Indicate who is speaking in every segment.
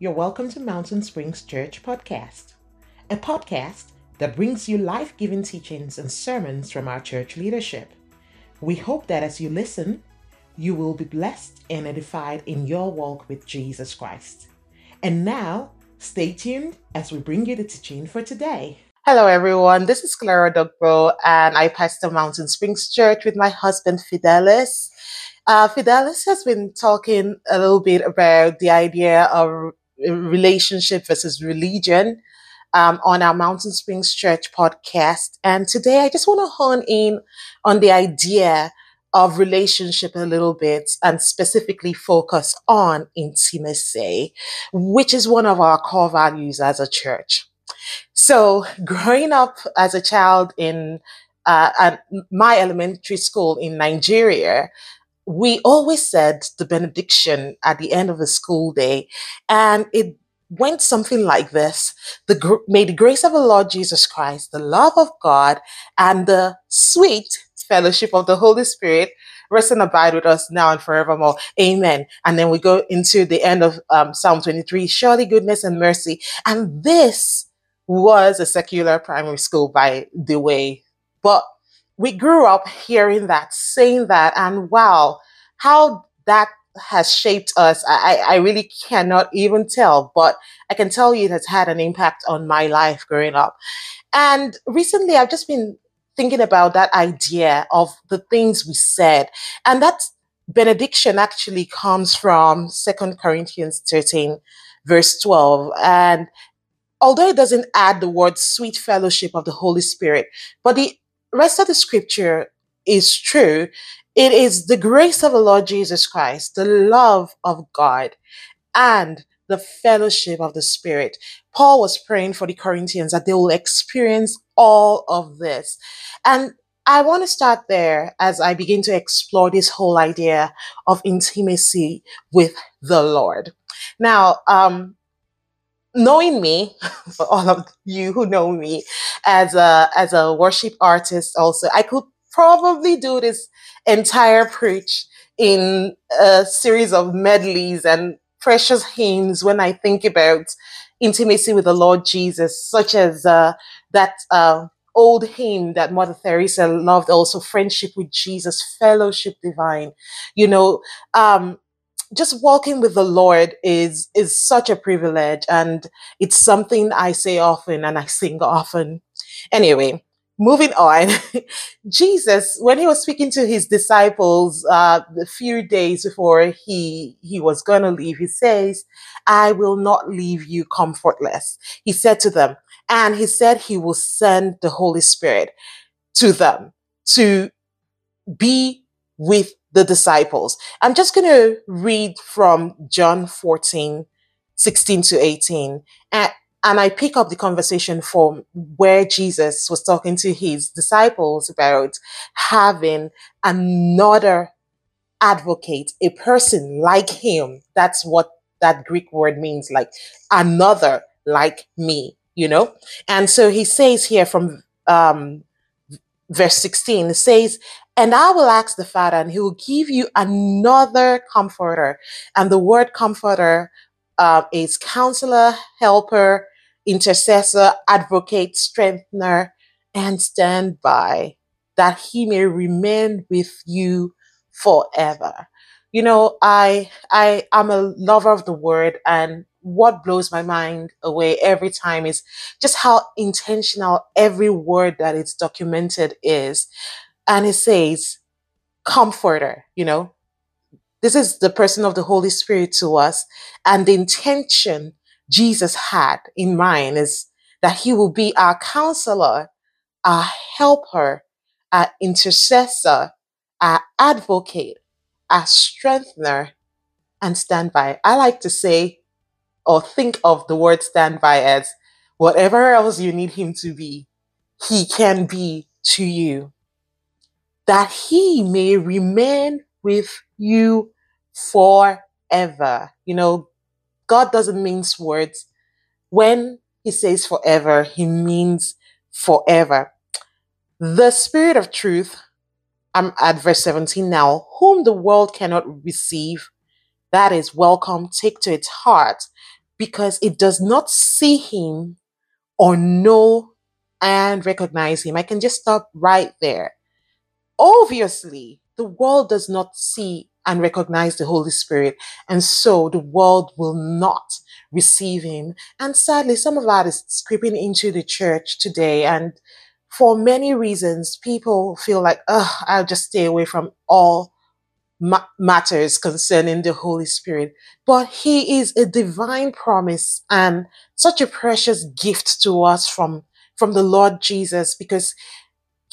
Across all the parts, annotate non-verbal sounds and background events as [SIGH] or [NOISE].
Speaker 1: you're welcome to Mountain Springs Church Podcast, a podcast that brings you life giving teachings and sermons from our church leadership. We hope that as you listen, you will be blessed and edified in your walk with Jesus Christ. And now, stay tuned as we bring you the teaching for today. Hello, everyone. This is Claire Odogbo, and I pastor Mountain Springs Church with my husband Fidelis. Uh, Fidelis has been talking a little bit about the idea of relationship versus religion um, on our Mountain Springs Church podcast. And today I just want to hone in on the idea of relationship a little bit and specifically focus on intimacy, which is one of our core values as a church. So, growing up as a child in uh, my elementary school in Nigeria, we always said the benediction at the end of the school day, and it went something like this. The may the grace of the lord jesus christ the love of god and the sweet fellowship of the holy spirit rest and abide with us now and forevermore. Amen. And then we go into the end of um, psalm 23 surely goodness and mercy and this was a secular primary school by the way. But we grew up hearing that, saying that, and wow, how that has shaped us, I, I really cannot even tell, but I can tell you it has had an impact on my life growing up. And recently, I've just been thinking about that idea of the things we said. And that benediction actually comes from Second Corinthians 13, verse 12. And although it doesn't add the word sweet fellowship of the Holy Spirit, but the rest of the scripture is true. It is the grace of the Lord Jesus Christ, the love of God, and the fellowship of the Spirit. Paul was praying for the Corinthians that they will experience all of this. And I want to start there as I begin to explore this whole idea of intimacy with the Lord. Now, um, knowing me, [LAUGHS] for all of you who know me as a as a worship artist, also, I could probably do this entire preach in a series of medleys and precious hymns when I think about intimacy with the Lord Jesus, such as uh, that uh, old hymn that Mother Teresa loved, also friendship with Jesus, fellowship divine. You know, um, just walking with the Lord is is such a privilege, and it's something I say often and I sing often. Anyway, moving on, [LAUGHS] Jesus, when he was speaking to his disciples uh, a few days before he he was going to leave, he says, "I will not leave you comfortless." He said to them, and he said he will send the Holy Spirit to them to be with the disciples. I'm just going to read from John 14, 16 to 18. And, and I pick up the conversation from where Jesus was talking to his disciples about having another advocate, a person like him. That's what that Greek word means, like another like me, you know? And so he says here from um, verse 16, it says, and I will ask the Father, and He will give you another comforter. And the word comforter uh, is counselor, helper, intercessor, advocate, strengthener, and standby, that He may remain with you forever. You know, I I am a lover of the word, and what blows my mind away every time is just how intentional every word that it's documented is. And it says comforter you know? This is the person of the holy spirit to us. And the intention jesus had in mind is that he will be our counselor our helper our intercessor our advocate our strengthener and standby. I like to say or think of the word standby as whatever else you need him to be he can be to you that he may remain with you forever. You know, God doesn't mince words. When he says forever, he means forever. The Spirit of truth, I'm at verse 17 now, whom the world cannot receive, that is welcome, take to its heart, because it does not see him or know and recognize him. I can just stop right there. Obviously, the world does not see and recognize the Holy Spirit, and so the world will not receive him. And sadly, some of that is creeping into the church today. And for many reasons, people feel like, oh, I'll just stay away from all ma- matters concerning the Holy Spirit. But He is a divine promise and such a precious gift to us from, from the Lord Jesus because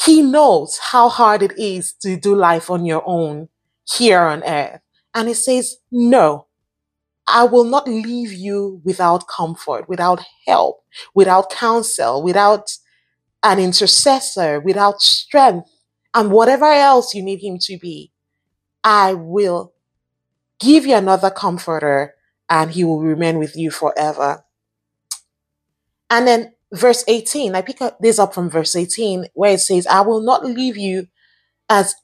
Speaker 1: He knows how hard it is to do life on your own here on earth. And He says, No, I will not leave you without comfort, without help, without counsel, without an intercessor, without strength, and whatever else you need Him to be. I will give you another comforter and he will remain with you forever. And then verse 18, I pick up this up from verse 18 where it says, I will not leave you as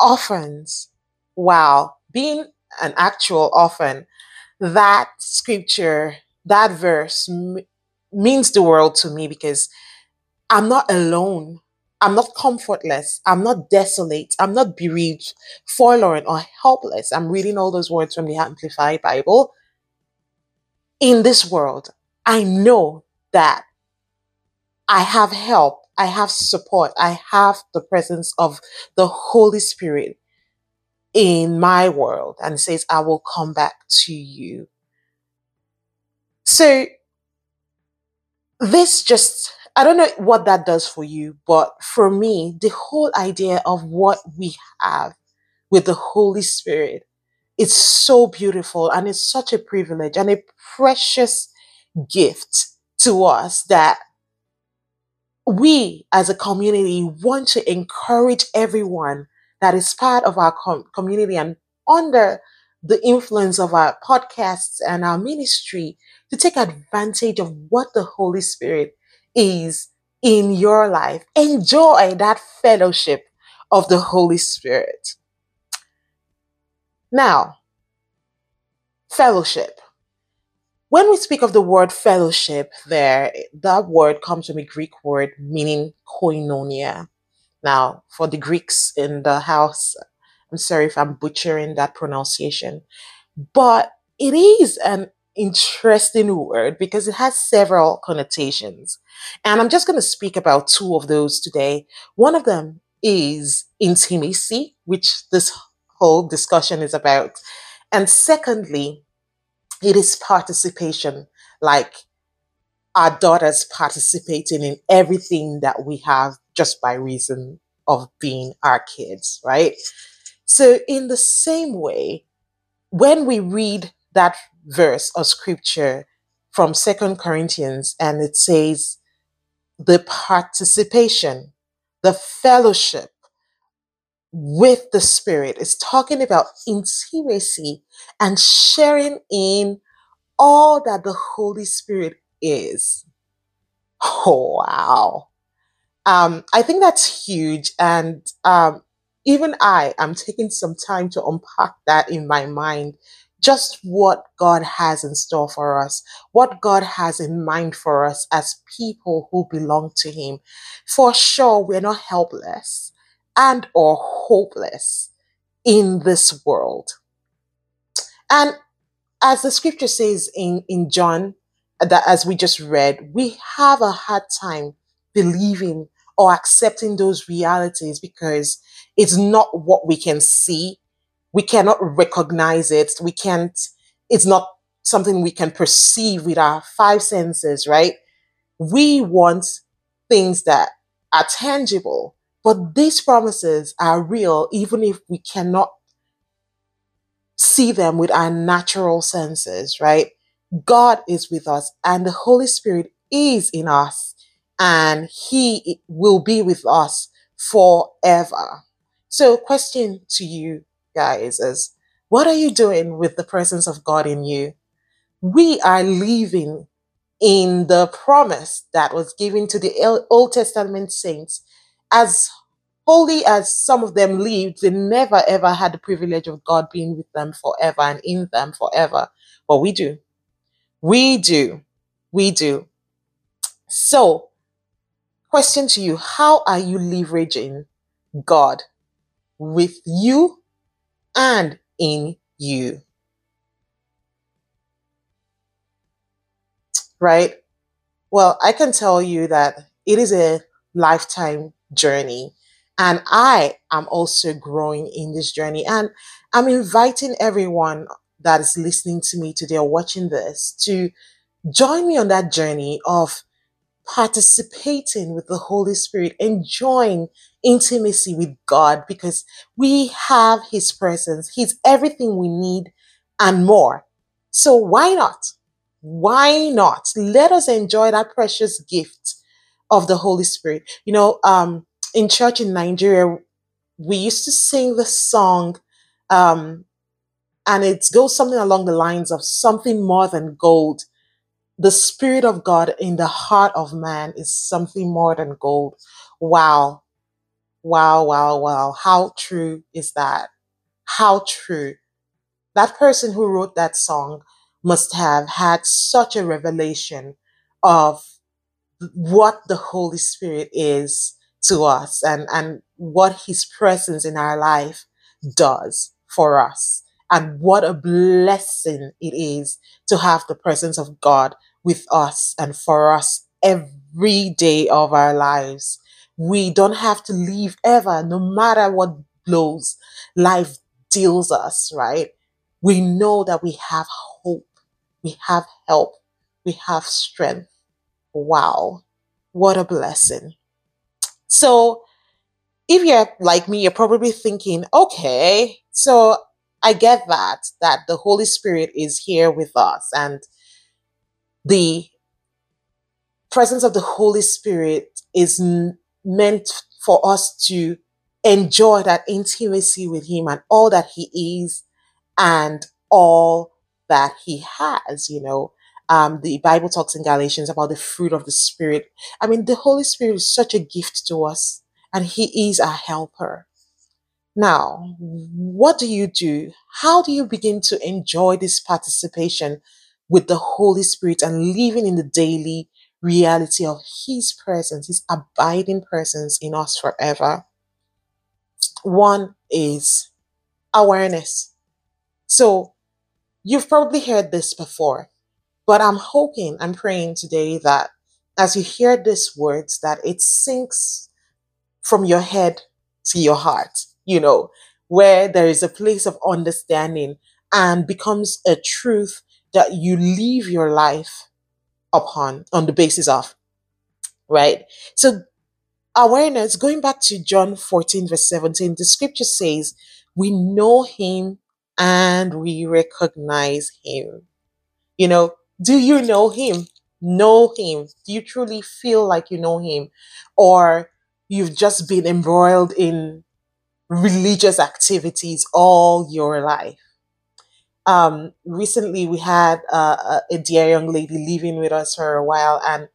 Speaker 1: orphans. Wow, being an actual orphan, that scripture, that verse m- means the world to me because I'm not alone. I'm not comfortless. I'm not desolate. I'm not bereaved, forlorn, or helpless. I'm reading all those words from the Amplified Bible. In this world, I know that I have help, I have support, I have the presence of the Holy Spirit in my world. And says, I will come back to you. So, this just I don't know what that does for you, but for me, the whole idea of what we have with the Holy Spirit is so beautiful and it's such a privilege and a precious gift to us that we as a community want to encourage everyone that is part of our com- community and under the influence of our podcasts and our ministry to take advantage of what the Holy Spirit is in your life. Enjoy that fellowship of the Holy Spirit. Now, fellowship. When we speak of the word fellowship, there, that word comes from a Greek word meaning koinonia. Now, for the Greeks in the house, I'm sorry if I'm butchering that pronunciation, but it is an interesting word because it has several connotations. And I'm just going to speak about two of those today. One of them is intimacy, which this whole discussion is about. And secondly, it is participation, like our daughters participating in everything that we have just by reason of being our kids, right? So, in the same way, when we read that verse of scripture from Second Corinthians, and it says, the participation, the fellowship with the Spirit is talking about intimacy and sharing in all that the Holy Spirit is. Oh, wow. Um, I think that's huge. And um, even I am taking some time to unpack that in my mind just what God has in store for us, what God has in mind for us as people who belong to him. For sure, we're not helpless and or hopeless in this world. And as the scripture says in, in John, that as we just read, we have a hard time believing or accepting those realities because it's not what we can see. We cannot recognize it. We can't, it's not something we can perceive with our five senses, right? We want things that are tangible, but these promises are real even if we cannot see them with our natural senses, right? God is with us and the Holy Spirit is in us and he will be with us forever. So question to you guys is what are you doing with the presence of God in you? We are living in the promise that was given to the Old Testament saints as holy as some of them lived, they never ever had the privilege of God being with them forever and in them forever. But we do. We do. We do. So, question to you How are you leveraging God with you and in you? Right? Well, I can tell you that it is a lifetime journey. And I am also growing in this journey. And I'm inviting everyone that is listening to me today or watching this to join me on that journey of participating with the Holy Spirit, enjoying intimacy with God because we have His presence. He's everything we need and more. So why not? Why not? Let us enjoy that precious gift of the Holy Spirit. You know, um, in church in Nigeria, we used to sing the song, um, and it goes something along the lines of something more than gold. The Spirit of God in the heart of man is something more than gold. Wow. Wow, wow, wow. How true is that? How true. That person who wrote that song must have had such a revelation of what the Holy Spirit is to us and, and what his presence in our life does for us. And what a blessing it is to have the presence of God with us and for us every day of our lives. We don't have to leave ever, no matter what blows life deals us, right? We know that we have hope, we have help, we have strength. Wow, what a blessing. So, if you're like me, you're probably thinking, okay, so I get that, that the Holy Spirit is here with us and the presence of the Holy Spirit is meant for us to enjoy that intimacy with Him and all that He is and all that He has, you know. Um, the Bible talks in Galatians about the fruit of the Spirit. I mean, the Holy Spirit is such a gift to us, and He is our helper. Now, what do you do? How do you begin to enjoy this participation with the Holy Spirit and living in the daily reality of His presence, His abiding presence in us forever? One is awareness. So, you've probably heard this before, but I'm hoping, I'm praying today that as you hear these words, that it sinks from your head to your heart, you know, where there is a place of understanding and becomes a truth that you live your life upon on the basis of, right? So, awareness, going back to John 14, verse 17, the scripture says, We know him and we recognize him. You know, do you know him? Know him? Do you truly feel like you know him? Or you've just been embroiled in religious activities all your life? Um, recently, we had uh, a, dear young lady living with us for a while, and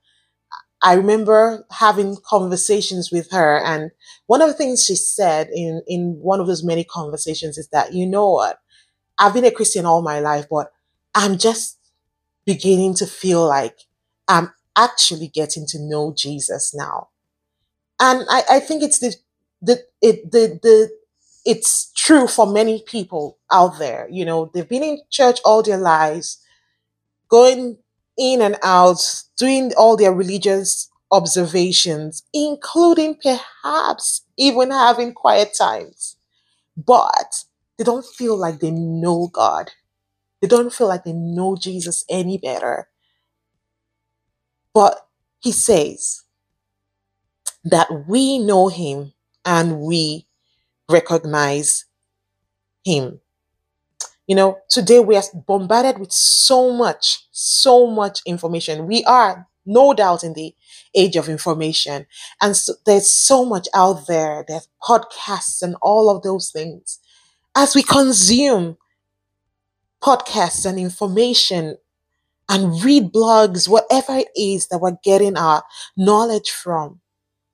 Speaker 1: I remember having conversations with her. And one of the things she said in, in one of those many conversations is that, you know what? I've been a Christian all my life, but I'm just beginning to feel like I'm actually getting to know Jesus now. And I, I think it's the the it the the it's true for many people out there. You know, they've been in church all their lives, going in and out, doing all their religious observations, including perhaps even having quiet times. But they don't feel like they know God. They don't feel like they know Jesus any better. But he says that we know him and we recognize him. You know, today we are bombarded with so much, so much information. We are no doubt in the age of information. And so there's so much out there. There's podcasts and all of those things. As we consume podcasts and information and read blogs, whatever it is that we're getting our knowledge from,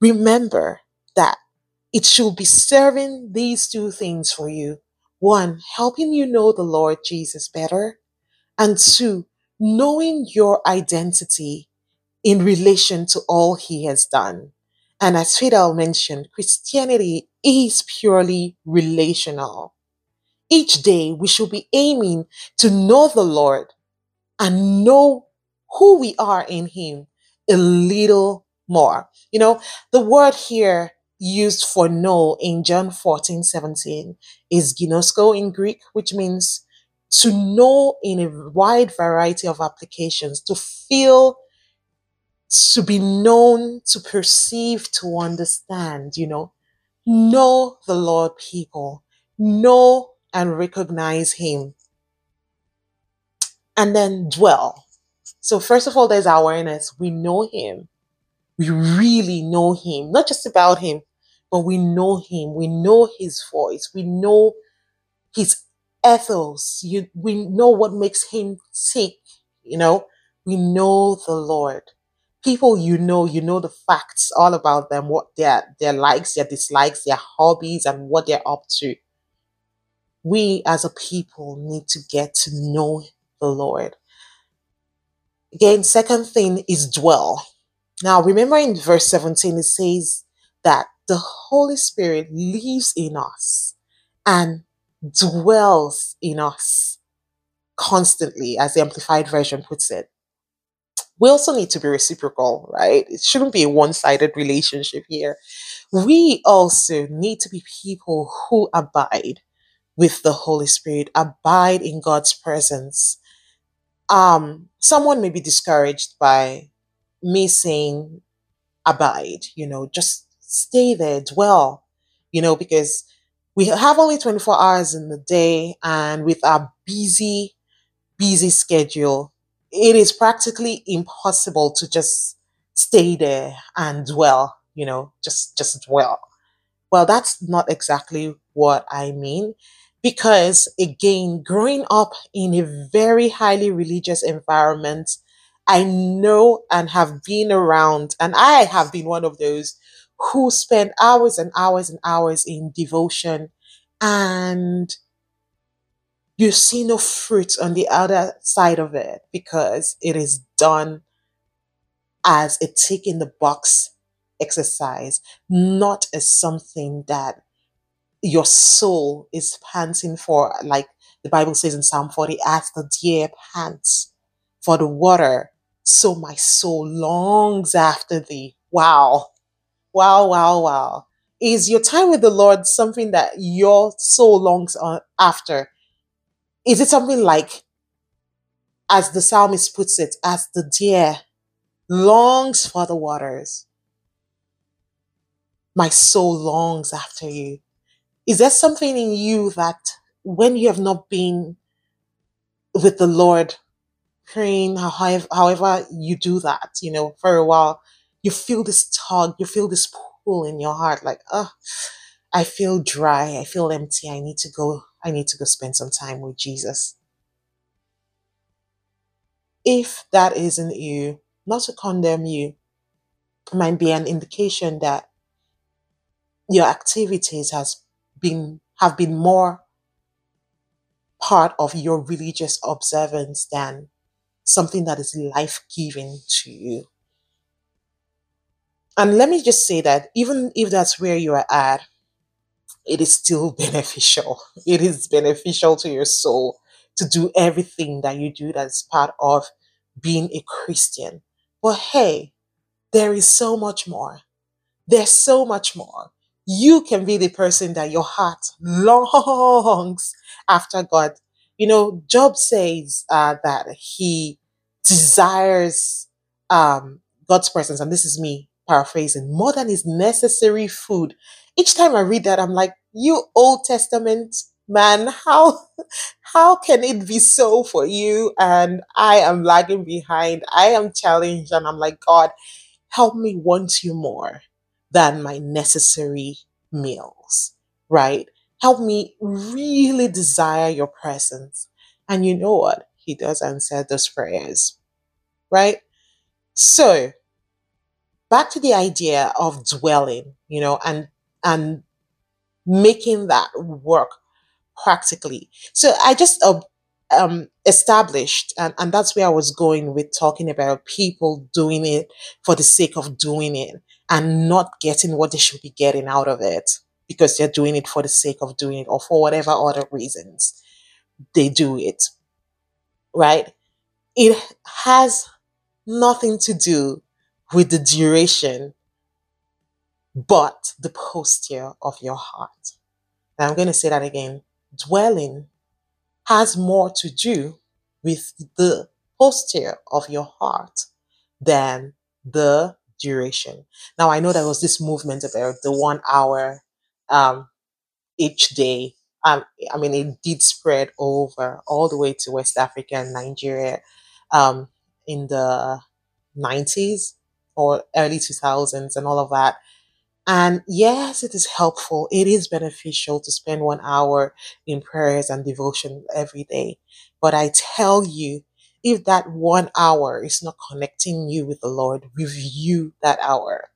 Speaker 1: remember that it should be serving these two things for you. One, helping you know the Lord Jesus better. And two, knowing your identity in relation to all he has done. And as Fidel mentioned, Christianity is purely relational. Each day we should be aiming to know the Lord and know who we are in him a little more. You know, the word here used for know in John 14 17 is ginosko in Greek, which means to know in a wide variety of applications, to feel, to be known, to perceive, to understand, you know. Know the Lord, people. Know and recognize Him. And then dwell. So, first of all, there's awareness. We know Him. We really know Him, not just about Him, but we know Him. We know His voice. We know His ethos. You, we know what makes Him tick. You know, we know the Lord. People you know, you know the facts all about them, what their their likes, their dislikes, their hobbies, and what they're up to. We as a people need to get to know the Lord. Again, second thing is dwell. Now, remember in verse 17, it says that the Holy Spirit lives in us and dwells in us constantly, as the Amplified Version puts it. We also need to be reciprocal, right? It shouldn't be a one sided relationship here. We also need to be people who abide with the Holy Spirit, abide in God's presence. Um, someone may be discouraged by me saying abide, you know, just stay there, dwell, you know, because we have only 24 hours in the day and with our busy, busy schedule, it is practically impossible to just stay there and dwell, you know, just just dwell. Well, that's not exactly what I mean because again, growing up in a very highly religious environment, I know and have been around, and I have been one of those who spend hours and hours and hours in devotion, and you see no fruit on the other side of it because it is done as a tick in the box exercise, not as something that your soul is panting for, like the Bible says in Psalm 40, as the deer pants for the water, so my soul longs after thee. Wow. Wow, wow, wow. Is your time with the Lord something that your soul longs after? Is it something like, as the psalmist puts it, as the deer longs for the waters? My soul longs after you. Is there something in you that when you have not been with the Lord, praying, however, however you do that, you know, for a while, you feel this tug, you feel this pull in your heart, like, oh, I feel dry, I feel empty, I need to go, I need to go spend some time with Jesus. If that isn't you, not to condemn you, might be an indication that your activities has been have been more part of your religious observance than something that is life giving to you. And let me just say that even if that's where you are at, it is still [LAUGHS] beneficial. It is beneficial to your soul to do everything that you do that's part of being a Christian. But hey, there is so much more. There's so much more you can be the person that your heart longs [LAUGHS] after God. You know, Job says uh, that he desires um, God's presence, and this is me paraphrasing, more than is necessary food. Each time I read that, I'm like, you Old Testament man, how [LAUGHS] how can it be so for you? And I am lagging behind. I am challenged, and I'm like, God, help me want you more than my necessary meals, right? Help me really desire your presence. And you know what? He does answer those prayers, right? So, back to the idea of dwelling, you know, and and making that work practically. So I just uh, um, established, and, and that's where I was going with talking about people doing it for the sake of doing it and not getting what they should be getting out of it because they're doing it for the sake of doing it or for whatever other reasons they do it, right? It has nothing to do with the duration, but the posture of your heart. Now I'm going to say that again. Dwelling has more to do with the posture of your heart than the duration. Now, I know there was this movement about the one hour um, each day. Um, I mean, it did spread over all the way to West Africa and Nigeria um, in the 90s or early 2000s and all of that. And yes, it is helpful. It is beneficial to spend one hour in prayers and devotion every day. But I tell you, if that one hour is not connecting you with the Lord, review that hour,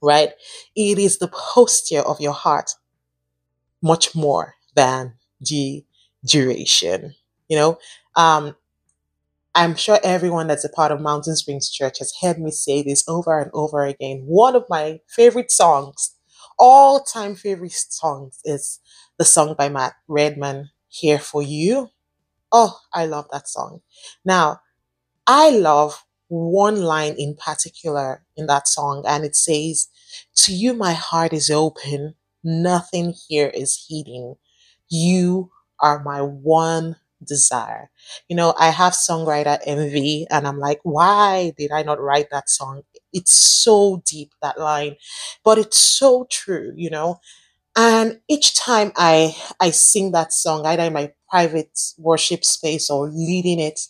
Speaker 1: right? It is the posture of your heart much more than the duration. You know, um, I'm sure everyone that's a part of Mountain Springs Church has heard me say this over and over again. One of my favorite songs, all time favorite songs, is the song by Matt Redman, Here for You. Oh, I love that song. Now, I love one line in particular in that song, and it says, To you, my heart is open, nothing here is hidden. You are my one desire. You know, I have songwriter envy, and I'm like, why did I not write that song? It's so deep, that line, but it's so true, you know. And each time I I sing that song, either in my private worship space or leading it,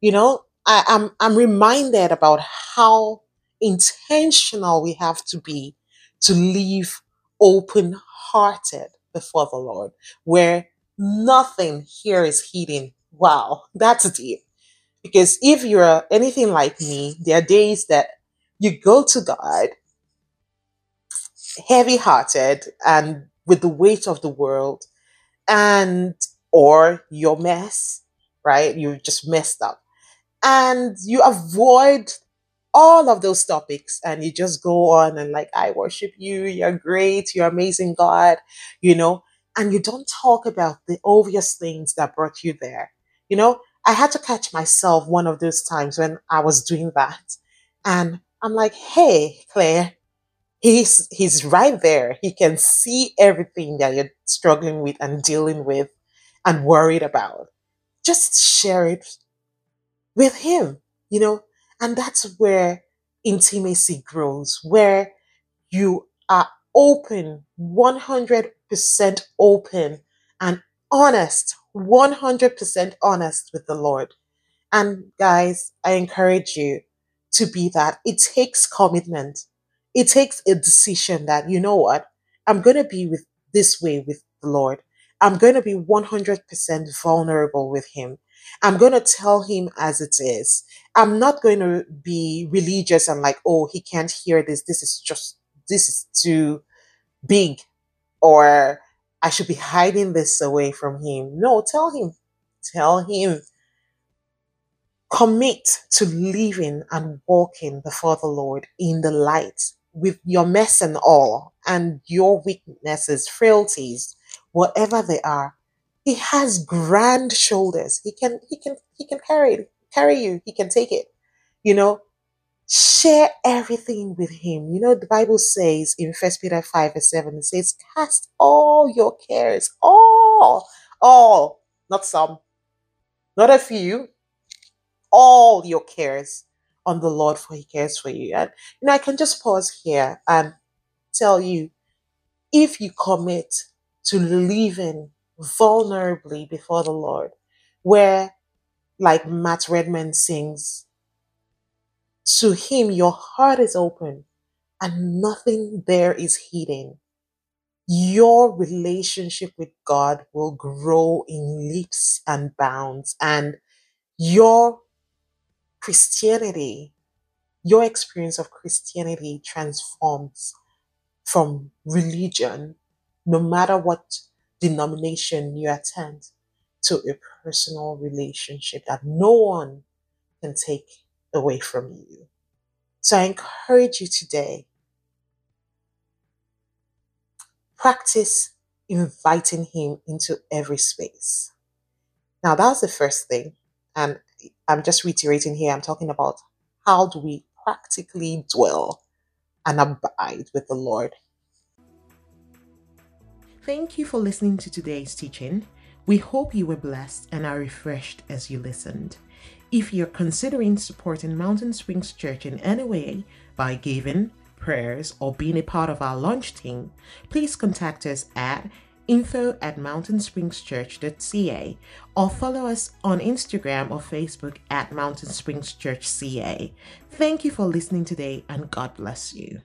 Speaker 1: you know, I, I'm I'm reminded about how intentional we have to be to live open hearted before the Lord, where nothing here is hidden. Wow, that's deep. Because if you're anything like me, there are days that you go to God heavy hearted and with the weight of the world and or your mess, right? You just messed up. And you avoid all of those topics and you just go on and like i worship you you're great you're amazing god you know and you don't talk about the obvious things that brought you there. You know i had to catch myself one of those times when i was doing that. And i'm like hey claire he's he's right there. He can see everything that you're struggling with and dealing with and worried about. Just share it with him, you know, and that's where intimacy grows, where you are open, 100% open and honest, 100% honest with the Lord. And guys, I encourage you to be that. It takes commitment. It takes a decision that, you know what, I'm going to be with this way with the Lord. I'm going to be 100% vulnerable with Him. I'm going to tell Him as it is. I'm not going to be religious and like, oh, He can't hear this. This is just, this is too big. Or I should be hiding this away from Him. No, tell Him. Tell Him Commit to living and walking before the Lord in the light with your mess and all and your weaknesses, frailties, whatever they are. He has grand shoulders. He can he can he can carry it, carry you. He can take it. You know, share everything with him. You know, the Bible says in First Peter 5 verse 7, it says, cast all your cares, all, all, not some, not a few, all your cares on the Lord, for He cares for you. And you know, I can just pause here and tell you if you commit to living vulnerably before the Lord, where, like Matt Redman sings, to Him your heart is open and nothing there is hidden. Your relationship with God will grow in leaps and bounds, and your Christianity, your experience of Christianity transforms from religion, no matter what denomination you attend, to a personal relationship that no one can take away from you. So I encourage you today practice inviting him into every space. Now, that's the first thing. And I'm just reiterating here, I'm talking about how do we practically dwell and abide with the Lord. Thank you for listening to today's teaching. We hope you were blessed and are refreshed as you listened. If you're considering supporting Mountain Springs Church in any way by giving, prayers, or being a part of our launch team, please contact us at info at mountainsprings.church.ca or follow us on Instagram or Facebook at Mountain Springs Church CA. Thank you for listening today and God bless you.